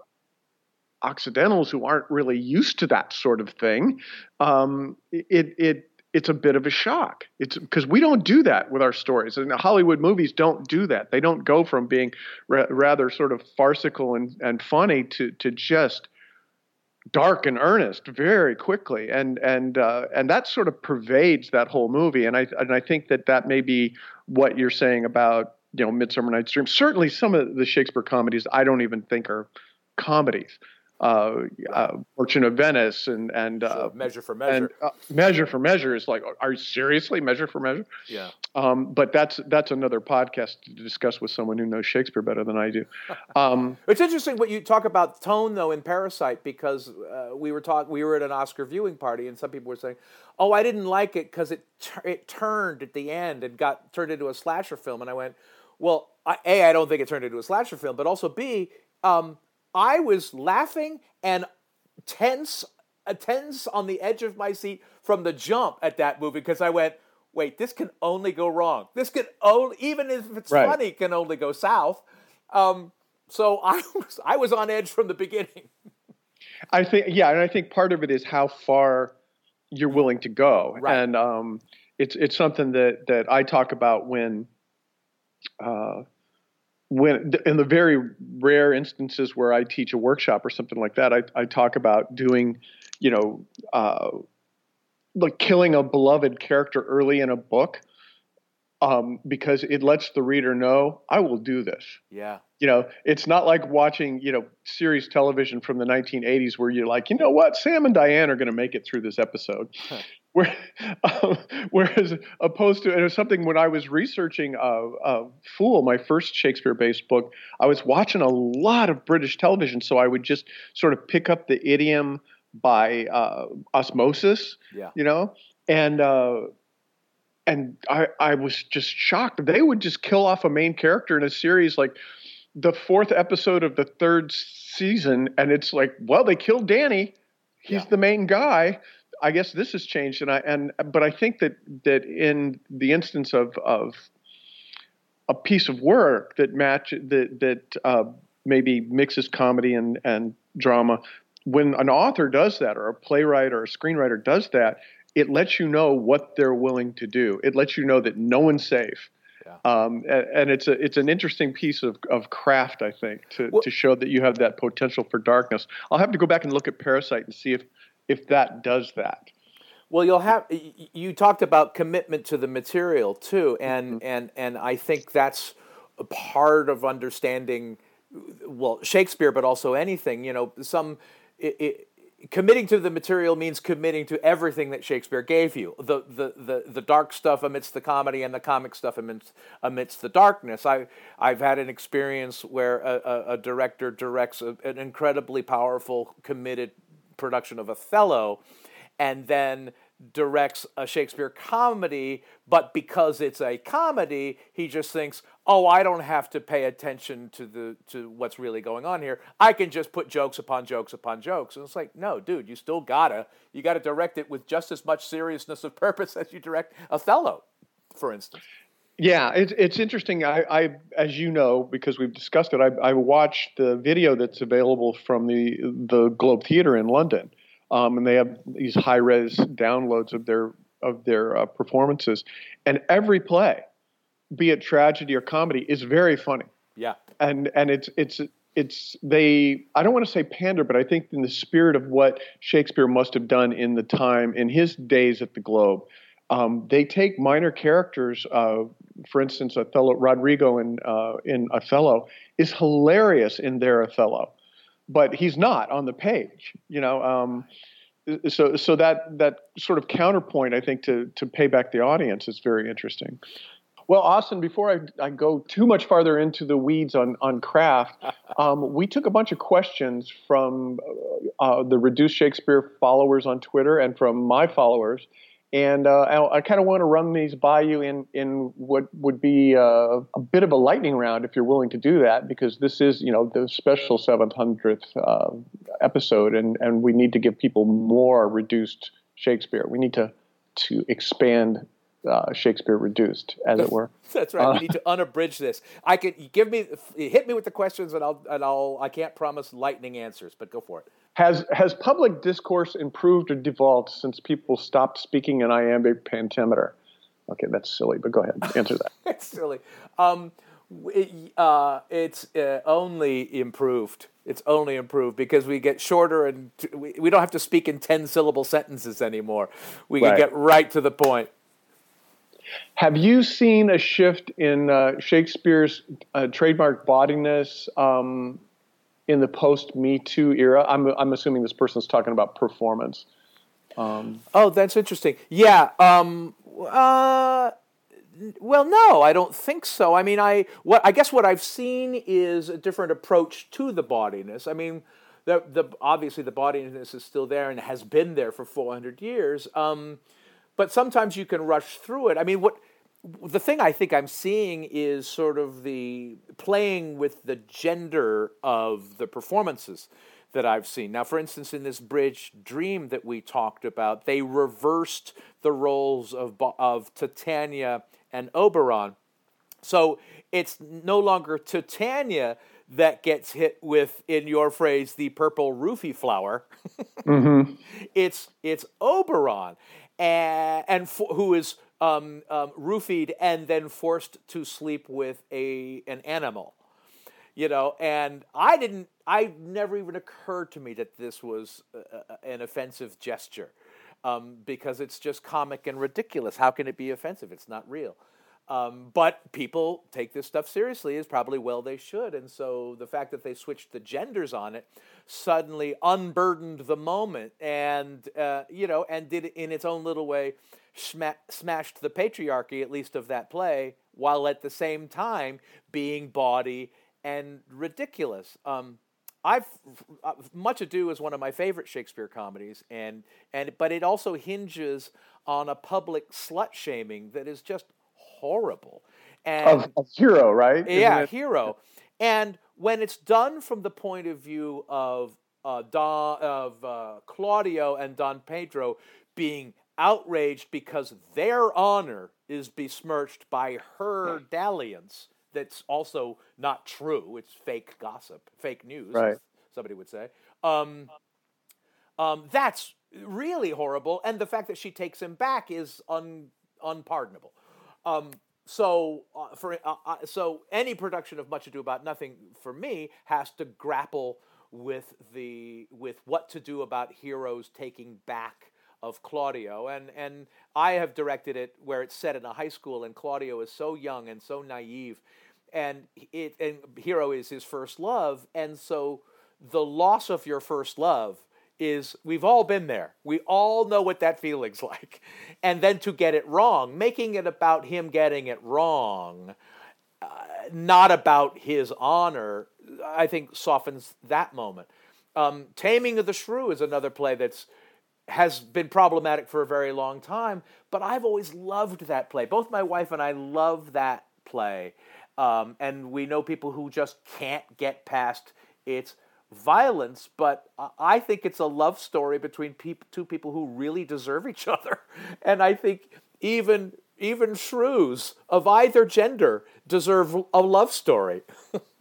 Occidentals who aren't really used to that sort of thing, um, it it it's a bit of a shock. It's because we don't do that with our stories, and Hollywood movies don't do that. They don't go from being ra- rather sort of farcical and, and funny to to just dark and earnest very quickly, and and uh, and that sort of pervades that whole movie. And I and I think that that may be what you're saying about you know Midsummer Night's Dream. Certainly, some of the Shakespeare comedies I don't even think are comedies uh, uh, Merchant of Venice and and uh, Measure for Measure. And, uh, measure for Measure is like, are you seriously Measure for Measure? Yeah. Um, but that's that's another podcast to discuss with someone who knows Shakespeare better than I do. Um, it's interesting what you talk about tone though in Parasite because uh, we were talk we were at an Oscar viewing party and some people were saying, "Oh, I didn't like it because it it turned at the end and got turned into a slasher film," and I went, "Well, I, a I don't think it turned into a slasher film, but also b um, I was laughing and tense, uh, tense on the edge of my seat from the jump at that movie because I went, wait, this can only go wrong. This can only, even if it's right. funny, can only go south. Um, so I was, I was on edge from the beginning. I think, yeah, and I think part of it is how far you're willing to go, right. and um, it's it's something that that I talk about when. Uh, when in the very rare instances where I teach a workshop or something like that, I, I talk about doing, you know, uh, like killing a beloved character early in a book, um, because it lets the reader know I will do this. Yeah. You know, it's not like watching, you know, series television from the 1980s where you're like, you know what, Sam and Diane are going to make it through this episode. Where, um, whereas opposed to, and it was something when I was researching uh, uh, Fool, my first Shakespeare-based book, I was watching a lot of British television, so I would just sort of pick up the idiom by uh, osmosis, yeah. you know, and uh, and I I was just shocked. They would just kill off a main character in a series like the fourth episode of the third season, and it's like, well, they killed Danny. He's yeah. the main guy. I guess this has changed, and I and but I think that that in the instance of of a piece of work that match that that uh, maybe mixes comedy and and drama, when an author does that, or a playwright or a screenwriter does that, it lets you know what they're willing to do. It lets you know that no one's safe. Yeah. Um, and, and, it's a it's an interesting piece of, of craft, I think, to, well, to show that you have that potential for darkness. I'll have to go back and look at Parasite and see if if that does that. Well, you'll have you talked about commitment to the material too, and mm-hmm. and and I think that's a part of understanding well Shakespeare, but also anything. You know, some it, it, committing to the material means committing to everything that Shakespeare gave you the, the, the, the dark stuff amidst the comedy and the comic stuff amidst, amidst the darkness. I, I've had an experience where a, a, a director directs a, an incredibly powerful, committed production of Othello, and then directs a Shakespeare comedy, but because it's a comedy, he just thinks, "Oh, I don't have to pay attention to the to what's really going on here. I can just put jokes upon jokes upon jokes." And it's like, "No, dude, you still gotta you gotta direct it with just as much seriousness of purpose as you direct Othello, for instance." Yeah, it's it's interesting. I, I, as you know, because we've discussed it, I, I watched the video that's available from the the Globe Theatre in London, um, and they have these high res downloads of their of their uh, performances, and every play, be it tragedy or comedy, is very funny. Yeah, and and it's it's it's they I don't want to say pander, but I think in the spirit of what Shakespeare must have done in the time in his days at the Globe, um, they take minor characters. Uh, for instance, Othello Rodrigo in uh, in Othello is hilarious in their Othello, but he's not on the page. You know, um, so so that that sort of counterpoint, I think, to to pay back the audience is very interesting. Well, Austin, before I, I go too much farther into the weeds on, on craft, um, we took a bunch of questions from uh, the Reduced Shakespeare followers on Twitter and from my followers. And uh, I, I kind of want to run these by you in, in what would be uh, a bit of a lightning round, if you're willing to do that, because this is, you know, the special 700th uh, episode, and, and we need to give people more reduced Shakespeare. We need to to expand uh, Shakespeare reduced, as it were. That's right. Uh, we need to unabridge this. I could give me hit me with the questions, and I'll and I'll I can't promise lightning answers, but go for it. Has has public discourse improved or devolved since people stopped speaking in iambic pentameter? Okay, that's silly, but go ahead, answer that. it's silly. Um, it, uh, it's uh, only improved. It's only improved because we get shorter and t- we, we don't have to speak in 10 syllable sentences anymore. We right. can get right to the point. Have you seen a shift in uh, Shakespeare's uh, trademark bawdiness um, in the post Me Too era? I'm, I'm assuming this person's talking about performance. Um, oh, that's interesting. Yeah. Um, uh, well, no, I don't think so. I mean, I what I guess what I've seen is a different approach to the bawdiness. I mean, the the obviously the bawdiness is still there and has been there for 400 years. Um, but sometimes you can rush through it. I mean, what the thing I think I'm seeing is sort of the playing with the gender of the performances that I've seen. Now, for instance, in this bridge dream that we talked about, they reversed the roles of of Titania and Oberon. So it's no longer Titania that gets hit with, in your phrase, the purple roofie flower. mm-hmm. It's it's Oberon, and, and who is um, um, roofied and then forced to sleep with a an animal. You know, and I didn't. I never even occurred to me that this was a, a, an offensive gesture um, because it's just comic and ridiculous. How can it be offensive? It's not real. Um, but people take this stuff seriously, is probably well they should. And so the fact that they switched the genders on it suddenly unburdened the moment and, uh, you know, and did it in its own little way, sma- smashed the patriarchy, at least of that play, while at the same time being bawdy and ridiculous. Um, I've uh, Much Ado is one of my favorite Shakespeare comedies, and and but it also hinges on a public slut shaming that is just horrible. And of, of hero, right? yeah, hero. And when it's done from the point of view of uh, Don, of uh, Claudio and Don Pedro being outraged because their honor is besmirched by her dalliance that's also not true. It's fake gossip, fake news, right. somebody would say. Um, um, that's really horrible. And the fact that she takes him back is un, unpardonable. Um, so uh, for uh, uh, so any production of Much Ado About Nothing for me has to grapple with the with what to do about heroes taking back of Claudio and and I have directed it where it's set in a high school and Claudio is so young and so naive and it and hero is his first love and so the loss of your first love is we've all been there. We all know what that feeling's like. And then to get it wrong, making it about him getting it wrong, uh, not about his honor, I think softens that moment. Um, Taming of the Shrew is another play that's has been problematic for a very long time, but I've always loved that play. Both my wife and I love that play. Um, and we know people who just can't get past its violence, but I think it's a love story between two people who really deserve each other. And I think even even shrews of either gender deserve a love story.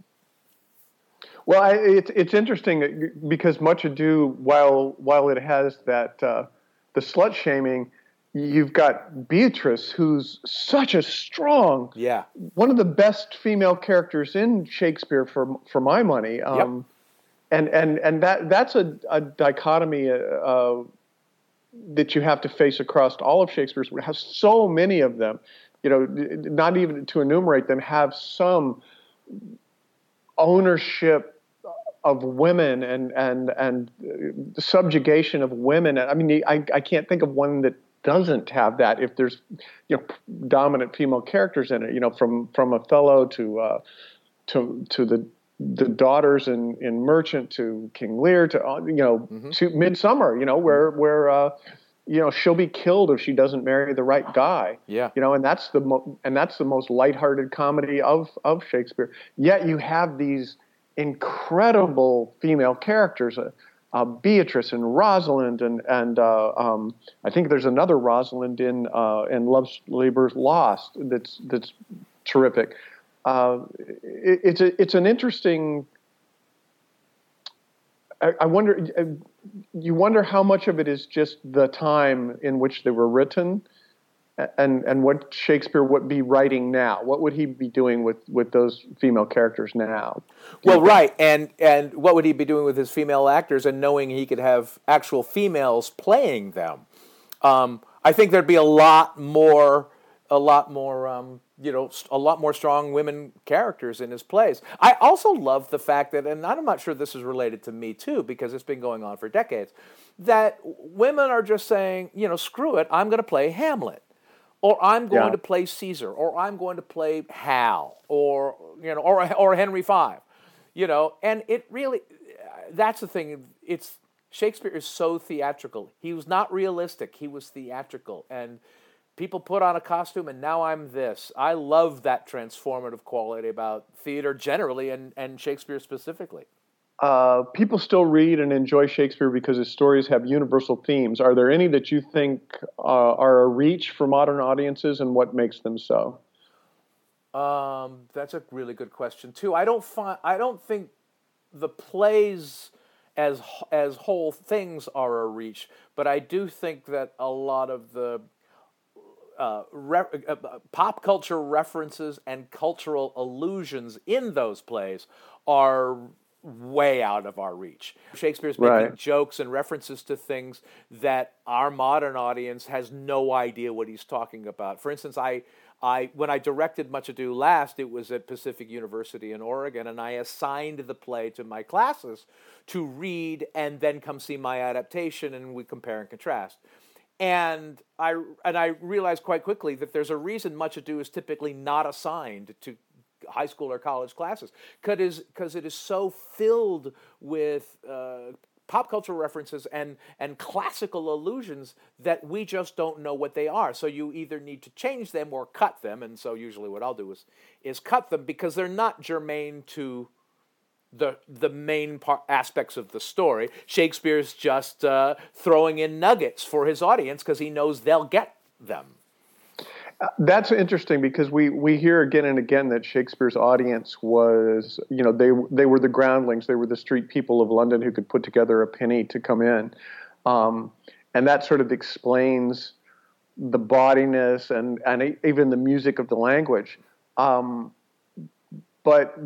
well, I, it's it's interesting because Much Ado, while while it has that uh, the slut shaming, you've got Beatrice, who's such a strong, yeah, one of the best female characters in Shakespeare for for my money. Um, yep and and and that that's a, a dichotomy uh, that you have to face across all of Shakespeare's. It has so many of them, you know, not even to enumerate them, have some ownership of women and and and subjugation of women. I mean, I I can't think of one that doesn't have that if there's you know dominant female characters in it. You know, from from Othello to uh, to to the the daughters in, in Merchant to King Lear to uh, you know mm-hmm. to Midsummer. You know where where uh, you know she'll be killed if she doesn't marry the right guy. Yeah. You know, and that's the mo- and that's the most lighthearted comedy of of Shakespeare. Yet you have these incredible female characters. Uh, uh, Beatrice and Rosalind and and uh, um, I think there's another Rosalind in uh, in Love's Labour's Lost that's that's terrific. Uh, it, it's a, it's an interesting. I, I wonder. Uh, you wonder how much of it is just the time in which they were written, and and what Shakespeare would be writing now. What would he be doing with with those female characters now? Well, right, and and what would he be doing with his female actors, and knowing he could have actual females playing them? Um, I think there'd be a lot more, a lot more. Um, you know, a lot more strong women characters in his plays. I also love the fact that, and I'm not sure this is related to me too, because it's been going on for decades, that women are just saying, you know, screw it, I'm going to play Hamlet, or I'm going yeah. to play Caesar, or I'm going to play Hal, or you know, or or Henry V, you know, and it really, that's the thing. It's Shakespeare is so theatrical. He was not realistic. He was theatrical, and people put on a costume and now I'm this. I love that transformative quality about theater generally and, and Shakespeare specifically. Uh, people still read and enjoy Shakespeare because his stories have universal themes. Are there any that you think uh, are a reach for modern audiences and what makes them so? Um, that's a really good question too. I don't find I don't think the plays as as whole things are a reach, but I do think that a lot of the uh, re- uh, pop culture references and cultural allusions in those plays are way out of our reach. Shakespeare's making right. jokes and references to things that our modern audience has no idea what he's talking about. For instance, I I when I directed Much Ado Last, it was at Pacific University in Oregon, and I assigned the play to my classes to read and then come see my adaptation, and we compare and contrast. And I and I realized quite quickly that there's a reason Much Ado is typically not assigned to high school or college classes because it is so filled with uh, pop culture references and and classical allusions that we just don't know what they are. So you either need to change them or cut them. And so usually what I'll do is is cut them because they're not germane to the the main aspects of the story. Shakespeare's just uh, throwing in nuggets for his audience because he knows they'll get them. That's interesting because we, we hear again and again that Shakespeare's audience was, you know, they they were the groundlings, they were the street people of London who could put together a penny to come in, um, and that sort of explains the bawdiness and and even the music of the language. Um, but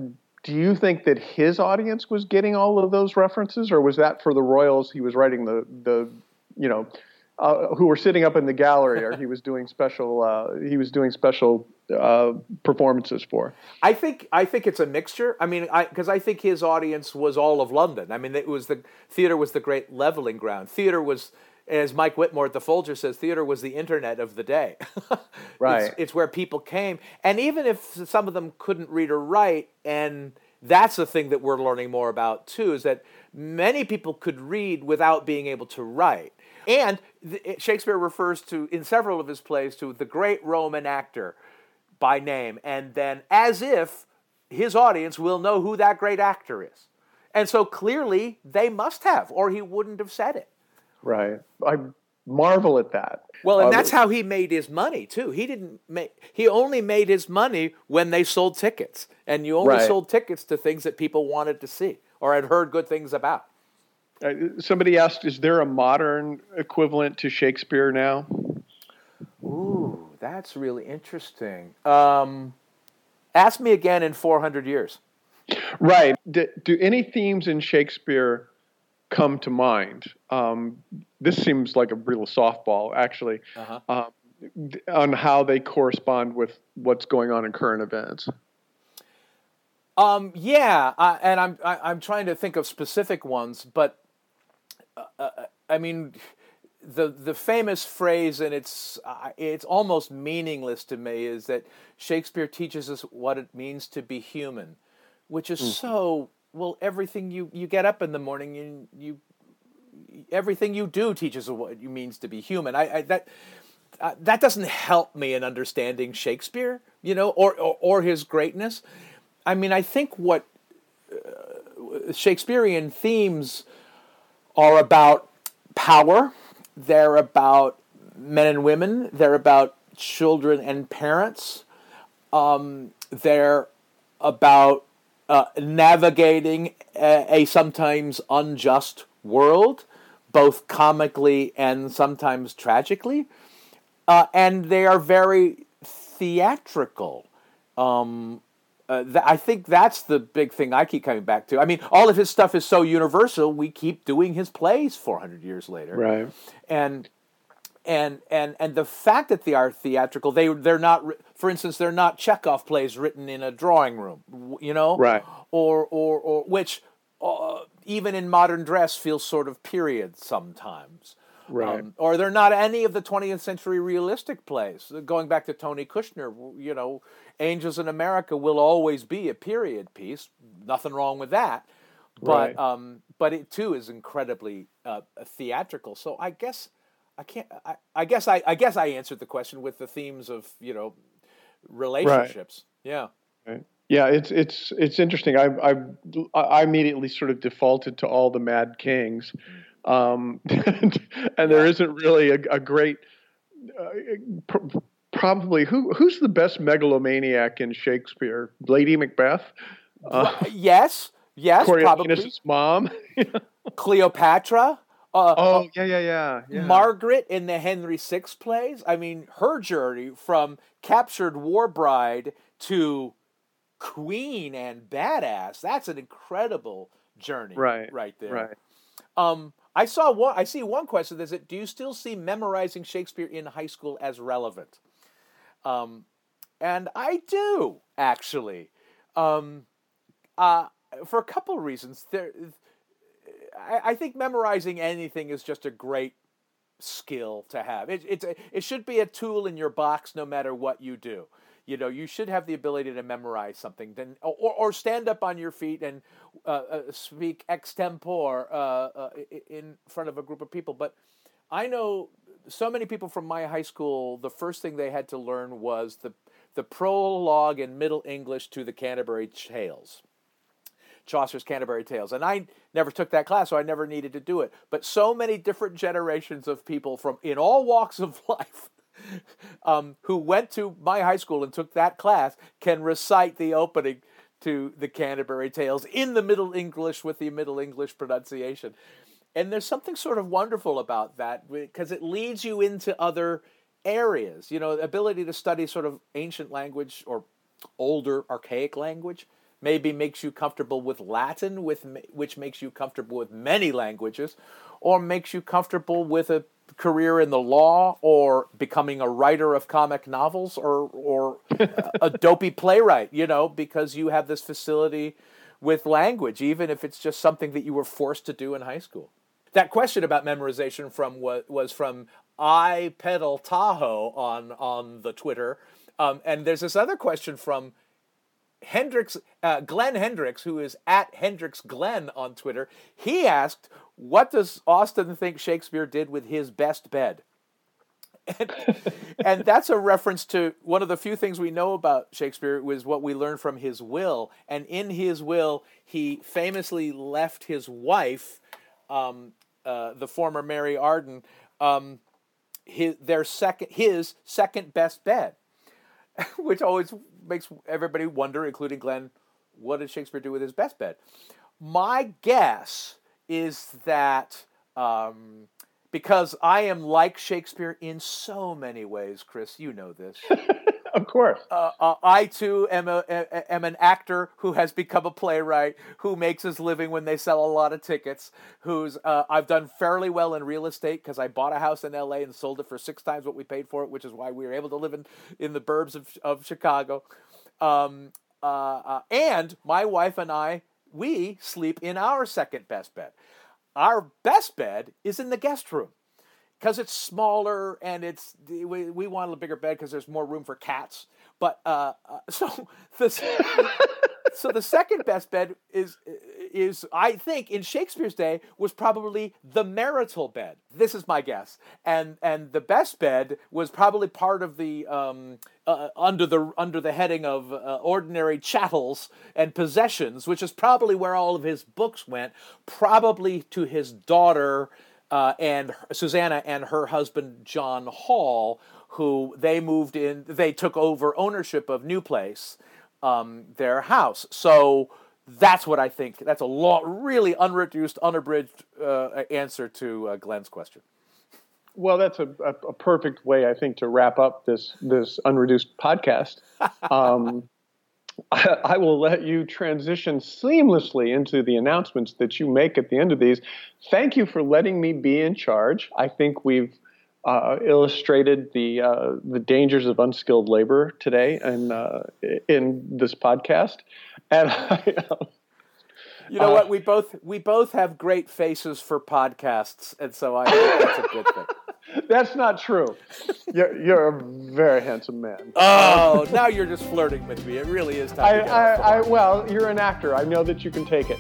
do you think that his audience was getting all of those references, or was that for the royals? He was writing the the you know uh, who were sitting up in the gallery, or he was doing special uh, he was doing special uh, performances for? I think I think it's a mixture. I mean, because I, I, think his audience was all of London. I mean, it was the theater was the great leveling ground. Theater was as Mike Witmore at the Folger says, theater was the internet of the day. right. It's, it's, where people came. And even if some of them couldn't read or write, and that's the thing that we're learning more about too, is that many people could read without being able to write. And Shakespeare refers to, in several of his plays, to the great Roman actor by name, and then as if his audience will know who that great actor is. And so clearly they must have, or he wouldn't have said it. Right. I marvel at that. Well, and that's how he made his money too. He didn't make he only made his money when they sold tickets. And you only right. sold tickets to things that people wanted to see or had heard good things about. Uh, somebody asked, is there a modern equivalent to Shakespeare now? Ooh, that's really interesting. Um, ask me again in 400 years. Right. Do, do any themes in Shakespeare come to mind. Um, this seems like a real softball, actually, uh-huh. um, on how they correspond with what's going on in current events. Um, yeah, uh, and I'm I, am i am trying to think of specific ones, but uh, I mean, the the famous phrase, and it's uh, it's almost meaningless to me, is that Shakespeare teaches us what it means to be human, which is mm. so well. Everything you you get up in the morning, you you everything you do teaches what it means to be human. I, I that. Uh, that doesn't help me in understanding Shakespeare, you know, or, or, or his greatness. I mean, I think what uh, Shakespearean themes are about power, they're about men and women, they're about children and parents, um, they're about uh, navigating a, a, sometimes unjust world, both comically and sometimes tragically. Uh, and they are very theatrical. Um, uh, th- I think that's the big thing I keep coming back to. I mean, all of his stuff is so universal. We keep doing his plays 400 years later, right? And and and and the fact that they are theatrical, they they're not. For instance, they're not Chekhov plays written in a drawing room, you know, right? Or or or which uh, even in modern dress feels sort of period sometimes. Right. Um, or they're not any of the 20th century realistic plays. Going back to Tony Kushner, you know, Angels in America will always be a period piece. Nothing wrong with that. But right. um, but it too is incredibly uh, theatrical. So I guess I can't. I, I, guess I I guess I answered the question with the themes of you know relationships. Right. Yeah. Right. Yeah, it's it's it's interesting. I I I immediately sort of defaulted to all the Mad Kings, um, and, and there isn't really a, a great uh, probably who who's the best megalomaniac in Shakespeare? Lady Macbeth. Uh, yes, yes, probably. mom. Cleopatra. Uh, oh uh, yeah, yeah, yeah, yeah. Margaret in the Henry VI plays. I mean, her journey from captured war bride to queen and badass. That's an incredible journey, right? Right there. Right. Um, I saw one. I see one question. Is it? Do you still see memorizing Shakespeare in high school as relevant? Um, and I do actually, um, uh, for a couple of reasons. There, I, I, think memorizing anything is just a great skill to have. It, it's a, it should be a tool in your box no matter what you do. You know, you should have the ability to memorize something, then or, or stand up on your feet and uh, uh, speak extempore uh, uh in front of a group of people. But I know so many people from my high school, the first thing they had to learn was the the prologue in Middle English to the Canterbury Tales. Chaucer's Canterbury Tales. And I never took that class, so I never needed to do it. But so many different generations of people from in all walks of life um, who went to my high school and took that class can recite the opening to the Canterbury Tales in the Middle English with the Middle English pronunciation. And there's something sort of wonderful about that because it leads you into other areas. You know, ability to study sort of ancient language or older archaic language maybe makes you comfortable with Latin, with which makes you comfortable with many languages, or makes you comfortable with a career in the law, or becoming a writer of comic novels, or or a dopey playwright. You know, because you have this facility with language, even if it's just something that you were forced to do in high school that question about memorization from what was from I pedal Tahoe on on the Twitter, um, and there's this other question from Hendricks uh, Glenn Hendricks, who is at Hendricks Glenn on Twitter. He asked, "What does Austin think Shakespeare did with his best bed?" And, and, that's a reference to one of the few things we know about Shakespeare was what we learned from his will. And in his will, he famously left his wife um, uh, the former Mary Arden, um, his their second his second best bed, which always makes everybody wonder, including Glenn, what did Shakespeare do with his best bed? My guess is that um, because I am like Shakespeare in so many ways, Chris, you know this. Of course. Uh, uh, I too am a, am an actor who has become a playwright who makes his living when they sell a lot of tickets. Who's uh, I've done fairly well in real estate because I bought a house in L.A. and sold it for six times what we paid for it, which is why we were able to live in in the burbs of of Chicago. Um, uh, uh, and my wife and I we sleep in our second best bed. Our best bed is in the guest room because it's smaller and it's we, we want a bigger bed because there's more room for cats. But uh, uh, so this so the second best bed is is I think in Shakespeare's day was probably the marital bed. This is my guess, and and the best bed was probably part of the um, uh, under the under the heading of uh, ordinary chattels and possessions, which is probably where all of his books went, probably to his daughter. Uh, and Susanna and her husband John Hall, who they moved in, they took over ownership of New Place, um, their house. So that's what I think. That's a lot, really unreduced, unabridged uh, answer to uh, Glenn's question. Well, that's a, a, a, perfect way, I think, to wrap up this this unreduced podcast. Um, I, I, will let you transition seamlessly into the announcements that you make at the end of these. Thank you for letting me be in charge. I think we've uh, illustrated the uh, the dangers of unskilled labor today and uh, in this podcast. And I, you know what? Uh, we both we both have great faces for podcasts, and so I think that's a good thing. That's not true. You're, you're a very handsome man. Oh, um, now you're just flirting with me. It really is time. I, I, I, well, you're an actor. I know that you can take it.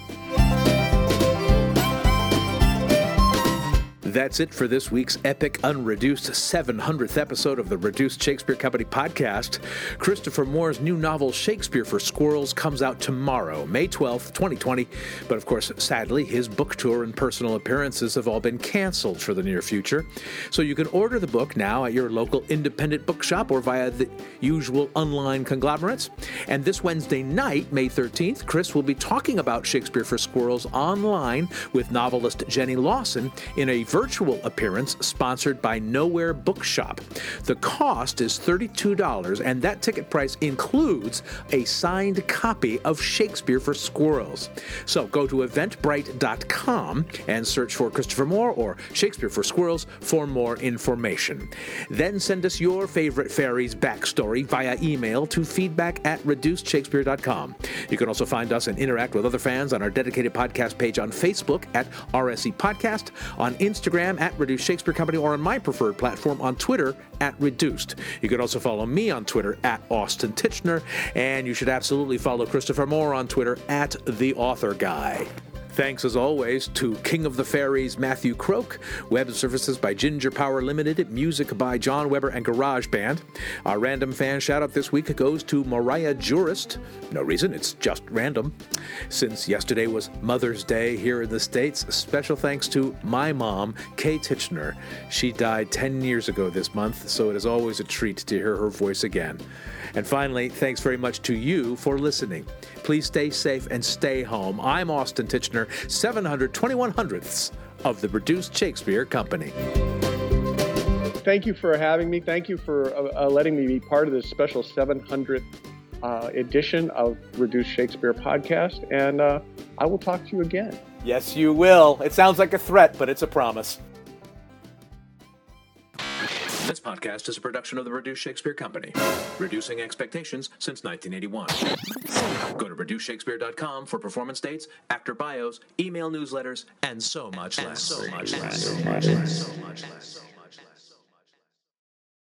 That's it for this week's epic, unreduced 700th episode of the Reduced Shakespeare Company podcast. Christopher Moore's new novel, Shakespeare for Squirrels, comes out tomorrow, May 12th, 2020. But of course, sadly, his book tour and personal appearances have all been canceled for the near future. So you can order the book now at your local independent bookshop or via the usual online conglomerates. And this Wednesday night, May 13th, Chris will be talking about Shakespeare for Squirrels online with novelist Jenny Lawson in a virtual appearance sponsored by Nowhere Bookshop. The cost is $32, and that ticket price includes a signed copy of Shakespeare for Squirrels. So go to eventbrite.com and search for Christopher Moore or Shakespeare for Squirrels for more information. Then send us your favorite fairy's backstory via email to feedback at reducedshakespeare.com. You can also find us and interact with other fans on our dedicated podcast page on Facebook at RSC Podcast, on Instagram Instagram at Reduced Shakespeare Company or on my preferred platform on Twitter at Reduced. You can also follow me on Twitter at Austin Tichenor, and you should absolutely follow Christopher Moore on Twitter at The Author Guy. Thanks as always to King of the Fairies Matthew Croak, web services by Ginger Power Limited, music by John Weber and Garage Band. Our random fan shout out this week goes to Mariah Jurist. No reason, it's just random. Since yesterday was Mother's Day here in the States, special thanks to my mom, Kay Tichenor. She died 10 years ago this month, so it is always a treat to hear her voice again. And finally, thanks very much to you for listening. Please stay safe and stay home. I'm Austin Tichenor, 721 hundredths of the Reduced Shakespeare Company. Thank you for having me. Thank you for uh, uh letting me be part of this special 700th uh, edition of Reduced Shakespeare podcast. And uh, I will talk to you again. Yes, you will. It sounds like a threat, but it's a promise. This podcast is a production of the Reduced Shakespeare Company, reducing expectations since 1981. Go to reducedshakespeare.com for performance dates, actor bios, email newsletters, and so much less. So much less. So much less. So much less.